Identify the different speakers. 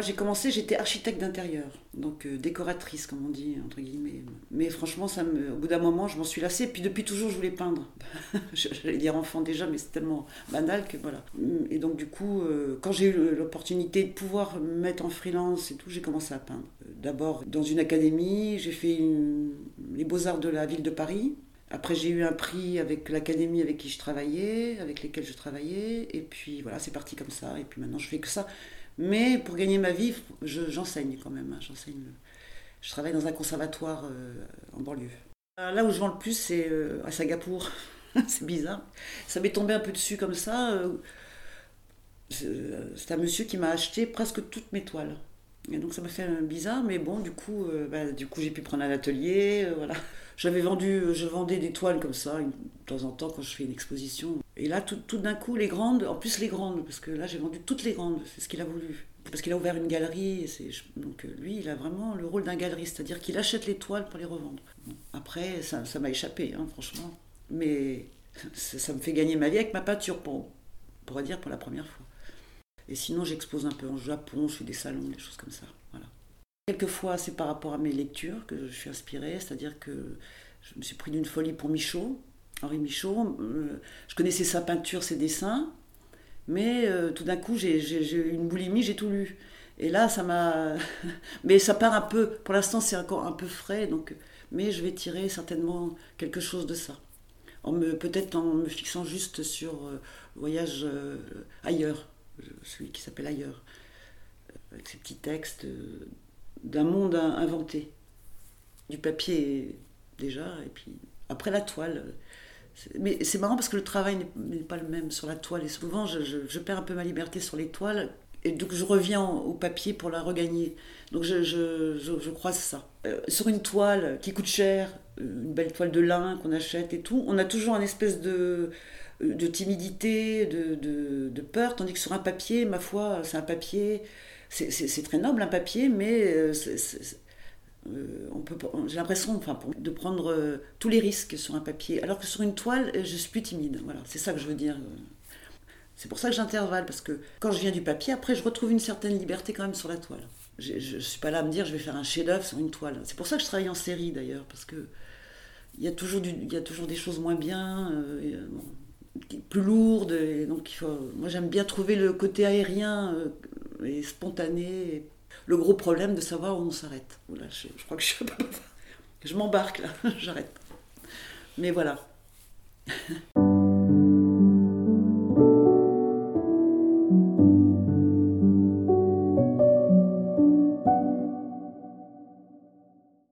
Speaker 1: j'ai commencé, j'étais architecte d'intérieur, donc euh, décoratrice, comme on dit, entre guillemets. Mais franchement, ça me, au bout d'un moment, je m'en suis lassée. Puis depuis toujours, je voulais peindre. J'allais dire enfant déjà, mais c'est tellement banal que voilà. Et donc, du coup, euh, quand j'ai eu l'opportunité de pouvoir me mettre en freelance et tout, j'ai commencé à peindre. D'abord dans une académie, j'ai fait les beaux-arts de la ville de Paris. Après, j'ai eu un prix avec l'académie avec qui je travaillais, avec lesquels je travaillais. Et puis voilà, c'est parti comme ça. Et puis maintenant, je fais que ça. Mais pour gagner ma vie, j'enseigne quand même. Hein, j'enseigne. Je travaille dans un conservatoire euh, en banlieue. Euh, là où je vends le plus, c'est euh, à Singapour. c'est bizarre. Ça m'est tombé un peu dessus comme ça. c'est un monsieur qui m'a acheté presque toutes mes toiles. Et donc ça m'a fait bizarre, mais bon, du coup, bah, du coup j'ai pu prendre un atelier, voilà. J'avais vendu, je vendais des toiles comme ça, de temps en temps quand je fais une exposition. Et là, tout, d'un coup, les grandes, en plus les grandes, parce que là j'ai vendu toutes les grandes, c'est ce qu'il a voulu. Parce qu'il a ouvert une galerie, donc euh, lui, il a vraiment le rôle d'un galeriste, c'est-à-dire qu'il achète les toiles pour les revendre. après, ça m'a échappé, hein, franchement. Mais ça, me fait gagner ma vie avec ma peinture, pour, on pourrait dire pour la première fois. Et sinon, j'expose un peu en Japon, je fais des salons, des choses comme ça. Voilà. Quelquefois, c'est par rapport à mes lectures que je suis inspirée, c'est-à-dire que je me suis pris d'une folie pour Michaud, Henri Michaud. Euh, je connaissais sa peinture, ses dessins, mais euh, tout d'un coup, j'ai eu une boulimie, j'ai tout lu. Et là, ça m'a. mais ça part un peu. Pour l'instant, c'est encore un peu frais, donc. Mais je vais tirer certainement quelque chose de ça. Peut-être en me fixant juste sur euh, Voyage ailleurs, celui qui s'appelle Ailleurs, avec ces petits textes d'un monde inventé. Du papier déjà, et puis après la toile. Mais c'est marrant parce que le travail n'est pas le même sur la toile. Et souvent, je, perds un peu ma liberté sur les toiles. Et donc, je reviens au papier pour la regagner. Donc, je, je croise ça. Euh, sur une toile qui coûte cher, une belle toile de lin qu'on achète et tout, on a toujours une espèce de, de timidité, de, de peur. Tandis que sur un papier, ma foi, c'est un papier c'est très noble un papier, mais euh, euh, j'ai l'impression de prendre euh, tous les risques sur un papier, alors que sur une toile, je suis plus timide. Voilà, c'est ça que je veux dire. C'est pour ça que j'intervalle, parce que quand je viens du papier, après, je retrouve une certaine liberté quand même sur la toile. Je ne suis pas là à me dire je vais faire un chef-d'œuvre sur une toile. C'est pour ça que je travaille en série d'ailleurs, parce que il y, a toujours y a toujours des choses moins bien, plus lourdes. Donc il faut, moi j'aime bien trouver le côté aérien et spontané. Le gros problème de savoir où on s'arrête. Je, crois que je m'embarque là, j'arrête. Mais voilà.